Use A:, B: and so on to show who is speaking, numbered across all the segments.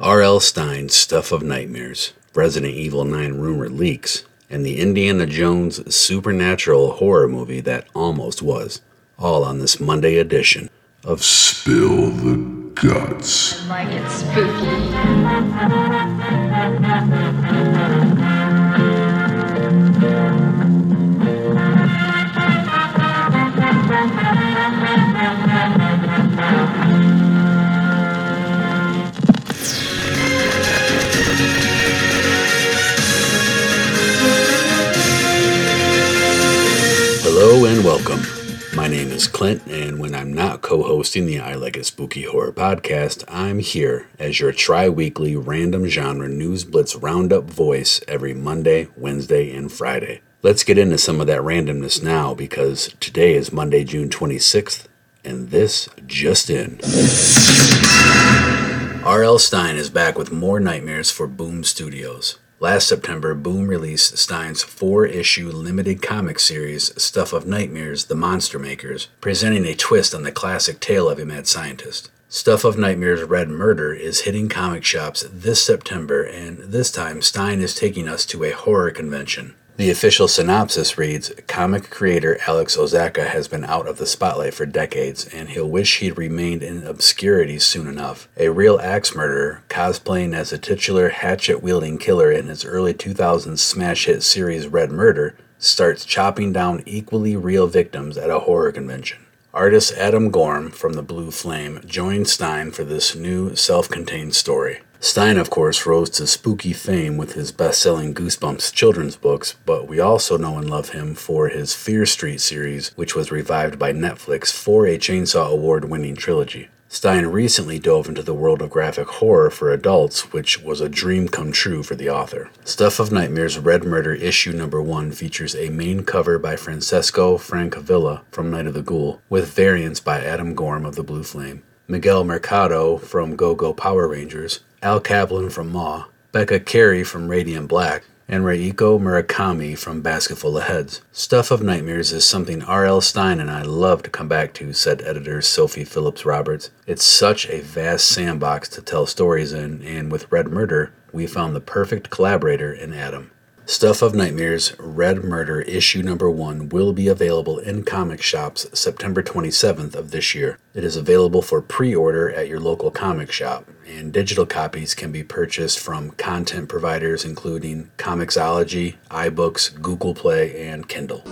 A: R.L. Stine's Stuff of Nightmares, Resident Evil 9 rumor leaks, and the Indiana Jones supernatural horror movie that almost was. All on this Monday edition of
B: Spill the Guts.
C: Like it's spooky.
A: Hello is Clint, and when I'm not co hosting the I Like It Spooky Horror podcast, I'm here as your tri weekly random genre news blitz roundup voice every Monday, Wednesday, and Friday. Let's get into some of that randomness now because today is Monday, June 26th, and this just in. R.L. Stine is back with more nightmares for Boom Studios. Last September, Boom released Stine's four issue limited comic series, Stuff of Nightmares The Monster Makers, presenting a twist on the classic tale of a mad scientist. Stuff of Nightmares Red Murder is hitting comic shops this September, and this time Stine is taking us to a horror convention. The official synopsis reads Comic creator Alex Ozaka has been out of the spotlight for decades, and he'll wish he'd remained in obscurity soon enough. A real axe murderer, cosplaying as a titular hatchet wielding killer in his early 2000s smash hit series Red Murder, starts chopping down equally real victims at a horror convention. Artist Adam Gorham from the Blue Flame joined Stine for this new self contained story. Stine, of course, rose to spooky fame with his best selling Goosebumps children's books, but we also know and love him for his Fear Street series, which was revived by Netflix for a Chainsaw Award winning trilogy. Stine recently dove into the world of graphic horror for adults, which was a dream come true for the author. Stuff of Nightmares Red Murder issue number one features a main cover by Francesco Francavilla from Night of the Ghoul, with variants by Adam Gorham of the Blue Flame, Miguel Mercado from Go Go Power Rangers, Al Kaplan from Maw, Becca Carey from Radiant Black, and Reiko Murakami from Basketful of Heads. Stuff of Nightmares is something R.L. Stine and I love to come back to, said editor Sophie Phillips Roberts. It's such a vast sandbox to tell stories in, and with Red Murder, we found the perfect collaborator in Adam. Stuff of Nightmares Red Murder issue number 1 will be available in comic shops September 27th of this year. It is available for pre-order at your local comic shop, and digital copies can be purchased from content providers including Comixology, iBooks, Google Play, and Kindle.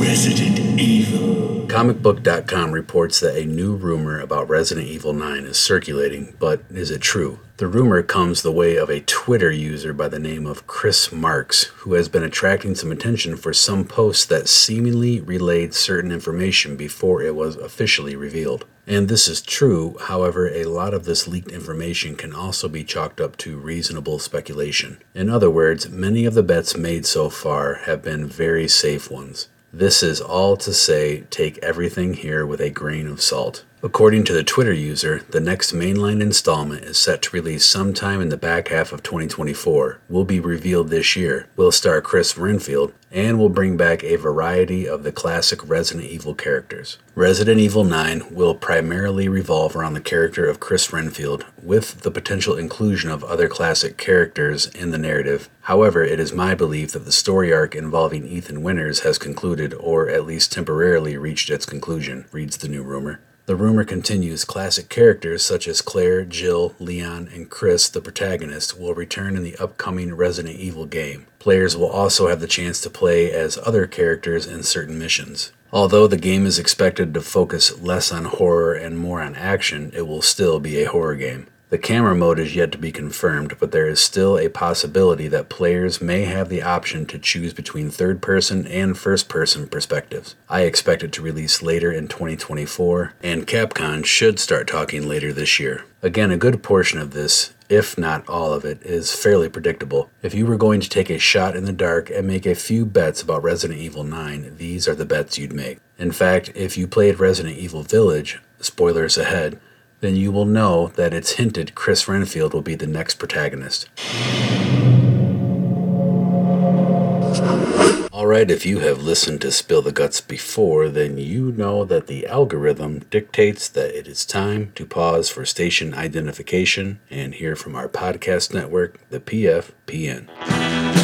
B: Resident Evil.
A: Comicbook.com reports that a new rumor about Resident Evil 9 is circulating, but is it true? The rumor comes the way of a Twitter user by the name of Chris Marks, who has been attracting some attention for some posts that seemingly relayed certain information before it was officially revealed. And this is true, however, a lot of this leaked information can also be chalked up to reasonable speculation. In other words, many of the bets made so far have been very safe ones. This is all to say, take everything here with a grain of salt. According to the Twitter user, the next mainline installment is set to release sometime in the back half of 2024, will be revealed this year, will star Chris Redfield, and will bring back a variety of the classic Resident Evil characters. Resident Evil 9 will primarily revolve around the character of Chris Redfield, with the potential inclusion of other classic characters in the narrative. However, it is my belief that the story arc involving Ethan Winters has concluded, or at least temporarily reached its conclusion, reads the new rumor. The rumor continues classic characters such as Claire, Jill, Leon, and Chris, the protagonist, will return in the upcoming Resident Evil game. Players will also have the chance to play as other characters in certain missions. Although the game is expected to focus less on horror and more on action, it will still be a horror game. The camera mode is yet to be confirmed, but there is still a possibility that players may have the option to choose between third person and first person perspectives. I expect it to release later in 2024, and Capcom should start talking later this year. Again, a good portion of this, if not all of it, is fairly predictable. If you were going to take a shot in the dark and make a few bets about Resident Evil 9, these are the bets you'd make. In fact, if you played Resident Evil Village, spoilers ahead, then you will know that it's hinted Chris Redfield will be the next protagonist. Alright, if you have listened to Spill the Guts before, then you know that the algorithm dictates that it is time to pause for station identification and hear from our podcast network, the PFPN.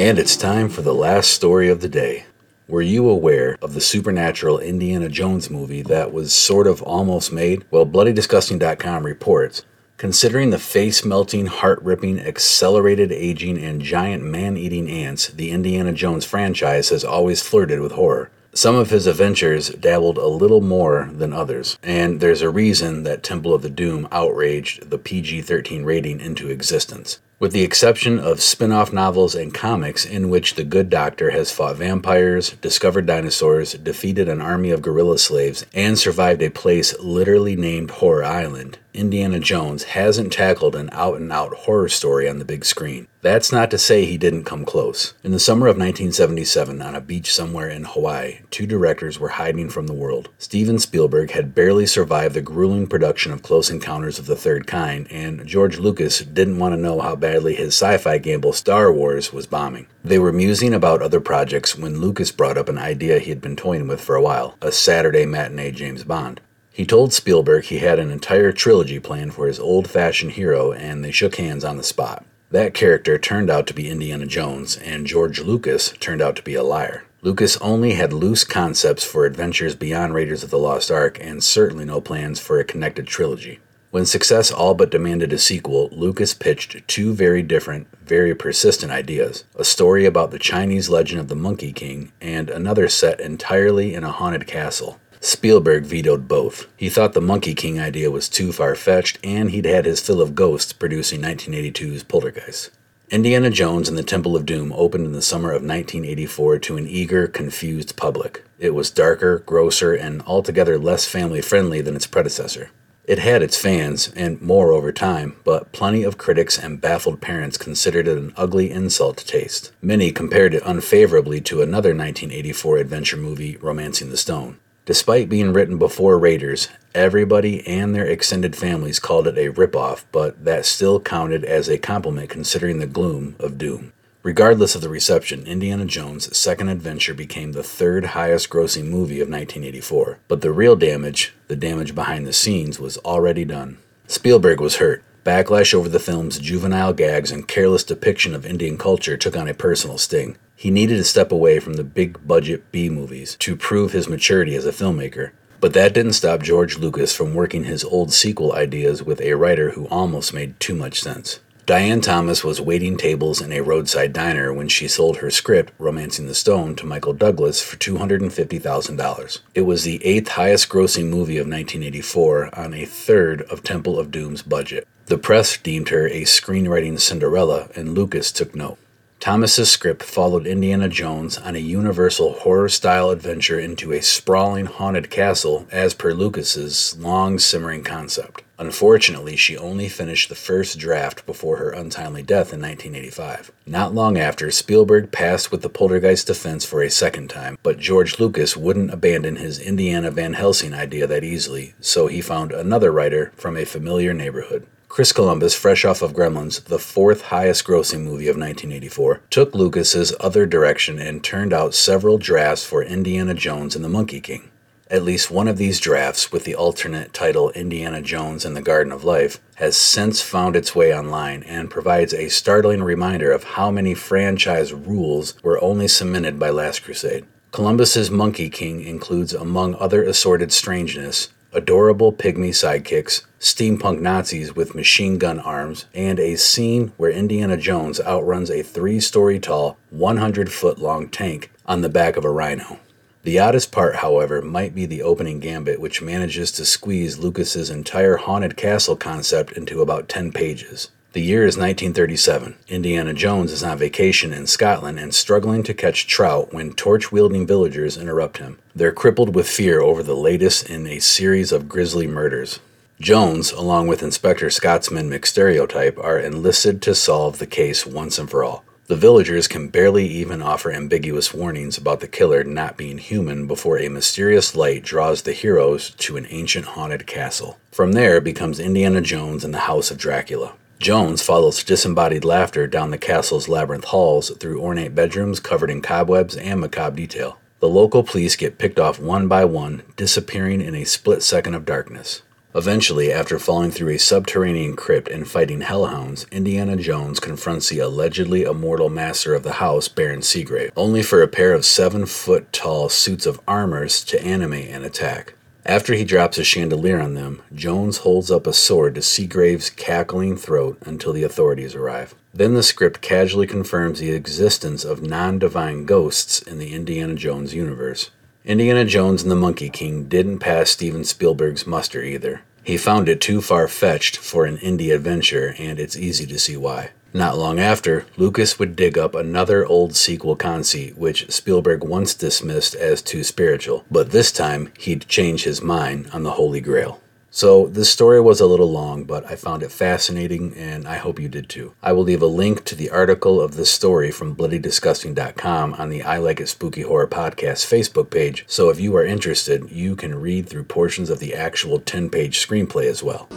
A: And it's time for the last story of the day. Were you aware of the supernatural Indiana Jones movie that was sort of almost made? Well, BloodyDisgusting.com reports Considering the face melting, heart ripping, accelerated aging, and giant man eating ants, the Indiana Jones franchise has always flirted with horror. Some of his adventures dabbled a little more than others, and there's a reason that Temple of the Doom outraged the PG 13 rating into existence. With the exception of spin off novels and comics in which the good doctor has fought vampires, discovered dinosaurs, defeated an army of gorilla slaves, and survived a place literally named Horror Island, Indiana Jones hasn't tackled an out and out horror story on the big screen. That's not to say he didn't come close. In the summer of 1977, on a beach somewhere in Hawaii, two directors were hiding from the world. Steven Spielberg had barely survived the grueling production of Close Encounters of the Third Kind, and George Lucas didn't want to know how badly his sci fi gamble Star Wars was bombing. They were musing about other projects when Lucas brought up an idea he had been toying with for a while a Saturday matinee James Bond. He told Spielberg he had an entire trilogy planned for his old fashioned hero, and they shook hands on the spot. That character turned out to be Indiana Jones, and George Lucas turned out to be a liar. Lucas only had loose concepts for adventures beyond Raiders of the Lost Ark, and certainly no plans for a connected trilogy. When success all but demanded a sequel, Lucas pitched two very different, very persistent ideas a story about the Chinese legend of the Monkey King, and another set entirely in a haunted castle. Spielberg vetoed both. He thought the Monkey King idea was too far fetched, and he'd had his fill of ghosts producing 1982's Poltergeist. Indiana Jones and the Temple of Doom opened in the summer of 1984 to an eager, confused public. It was darker, grosser, and altogether less family friendly than its predecessor. It had its fans, and more over time, but plenty of critics and baffled parents considered it an ugly insult to taste. Many compared it unfavorably to another 1984 adventure movie, Romancing the Stone. Despite being written before Raiders, everybody and their extended families called it a ripoff, but that still counted as a compliment considering the gloom of Doom. Regardless of the reception, Indiana Jones' second adventure became the third highest grossing movie of 1984. But the real damage, the damage behind the scenes, was already done. Spielberg was hurt. Backlash over the film's juvenile gags and careless depiction of Indian culture took on a personal sting. He needed to step away from the big budget B movies to prove his maturity as a filmmaker. But that didn't stop George Lucas from working his old sequel ideas with a writer who almost made too much sense. Diane Thomas was waiting tables in a roadside diner when she sold her script, Romancing the Stone, to Michael Douglas for $250,000. It was the eighth highest grossing movie of 1984 on a third of Temple of Doom's budget. The press deemed her a screenwriting Cinderella, and Lucas took note. Thomas's script followed Indiana Jones on a universal horror-style adventure into a sprawling haunted castle as per Lucas's long simmering concept. Unfortunately, she only finished the first draft before her untimely death in 1985. Not long after, Spielberg passed with the Poltergeist defense for a second time, but George Lucas wouldn't abandon his Indiana Van Helsing idea that easily, so he found another writer from a familiar neighborhood. Chris Columbus, fresh off of Gremlins, the fourth highest grossing movie of 1984, took Lucas's other direction and turned out several drafts for Indiana Jones and the Monkey King. At least one of these drafts, with the alternate title Indiana Jones and the Garden of Life, has since found its way online and provides a startling reminder of how many franchise rules were only cemented by Last Crusade. Columbus's Monkey King includes, among other assorted strangeness, adorable pygmy sidekicks, steampunk Nazis with machine gun arms, and a scene where Indiana Jones outruns a three story tall, 100 foot long tank on the back of a rhino. The oddest part, however, might be the opening gambit, which manages to squeeze Lucas's entire haunted castle concept into about 10 pages. The year is 1937. Indiana Jones is on vacation in Scotland and struggling to catch trout when torch wielding villagers interrupt him. They're crippled with fear over the latest in a series of grisly murders. Jones, along with Inspector Scotsman McStereotype, are enlisted to solve the case once and for all. The villagers can barely even offer ambiguous warnings about the killer not being human before a mysterious light draws the heroes to an ancient haunted castle. From there becomes Indiana Jones and the House of Dracula. Jones follows disembodied laughter down the castle's labyrinth halls through ornate bedrooms covered in cobwebs and macabre detail. The local police get picked off one by one, disappearing in a split second of darkness. Eventually, after falling through a subterranean crypt and fighting hellhounds, Indiana Jones confronts the allegedly immortal master of the house, Baron Seagrave, only for a pair of seven foot tall suits of armors to animate and attack. After he drops a chandelier on them, Jones holds up a sword to Seagrave's cackling throat until the authorities arrive. Then the script casually confirms the existence of non divine ghosts in the Indiana Jones universe. Indiana Jones and the Monkey King didn't pass Steven Spielberg's muster either. He found it too far fetched for an Indy adventure, and it's easy to see why. Not long after, Lucas would dig up another old sequel conceit, which Spielberg once dismissed as too spiritual, but this time he'd change his mind on the Holy Grail. So, this story was a little long, but I found it fascinating and I hope you did too. I will leave a link to the article of this story from bloodydisgusting.com on the I Like It Spooky Horror Podcast Facebook page, so if you are interested, you can read through portions of the actual 10 page screenplay as well.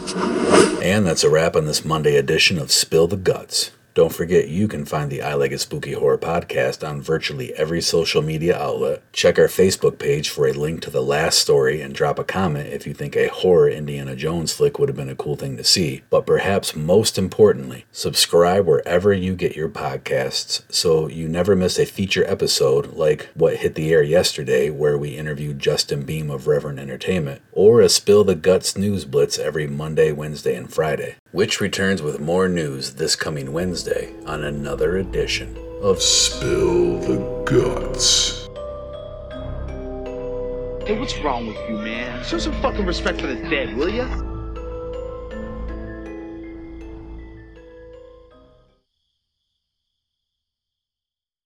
A: And that's a wrap on this Monday edition of Spill the Guts. Don't forget you can find the I Like It Spooky Horror podcast on virtually every social media outlet. Check our Facebook page for a link to the last story and drop a comment if you think a horror Indiana Jones flick would have been a cool thing to see. But perhaps most importantly, subscribe wherever you get your podcasts so you never miss a feature episode like what hit the air yesterday where we interviewed Justin Beam of Reverend Entertainment or a Spill the Guts news blitz every Monday, Wednesday, and Friday which returns with more news this coming Wednesday on another edition of
B: Spill the Guts.
D: Hey, what's wrong with you, man? Show some fucking respect for the dead, will ya?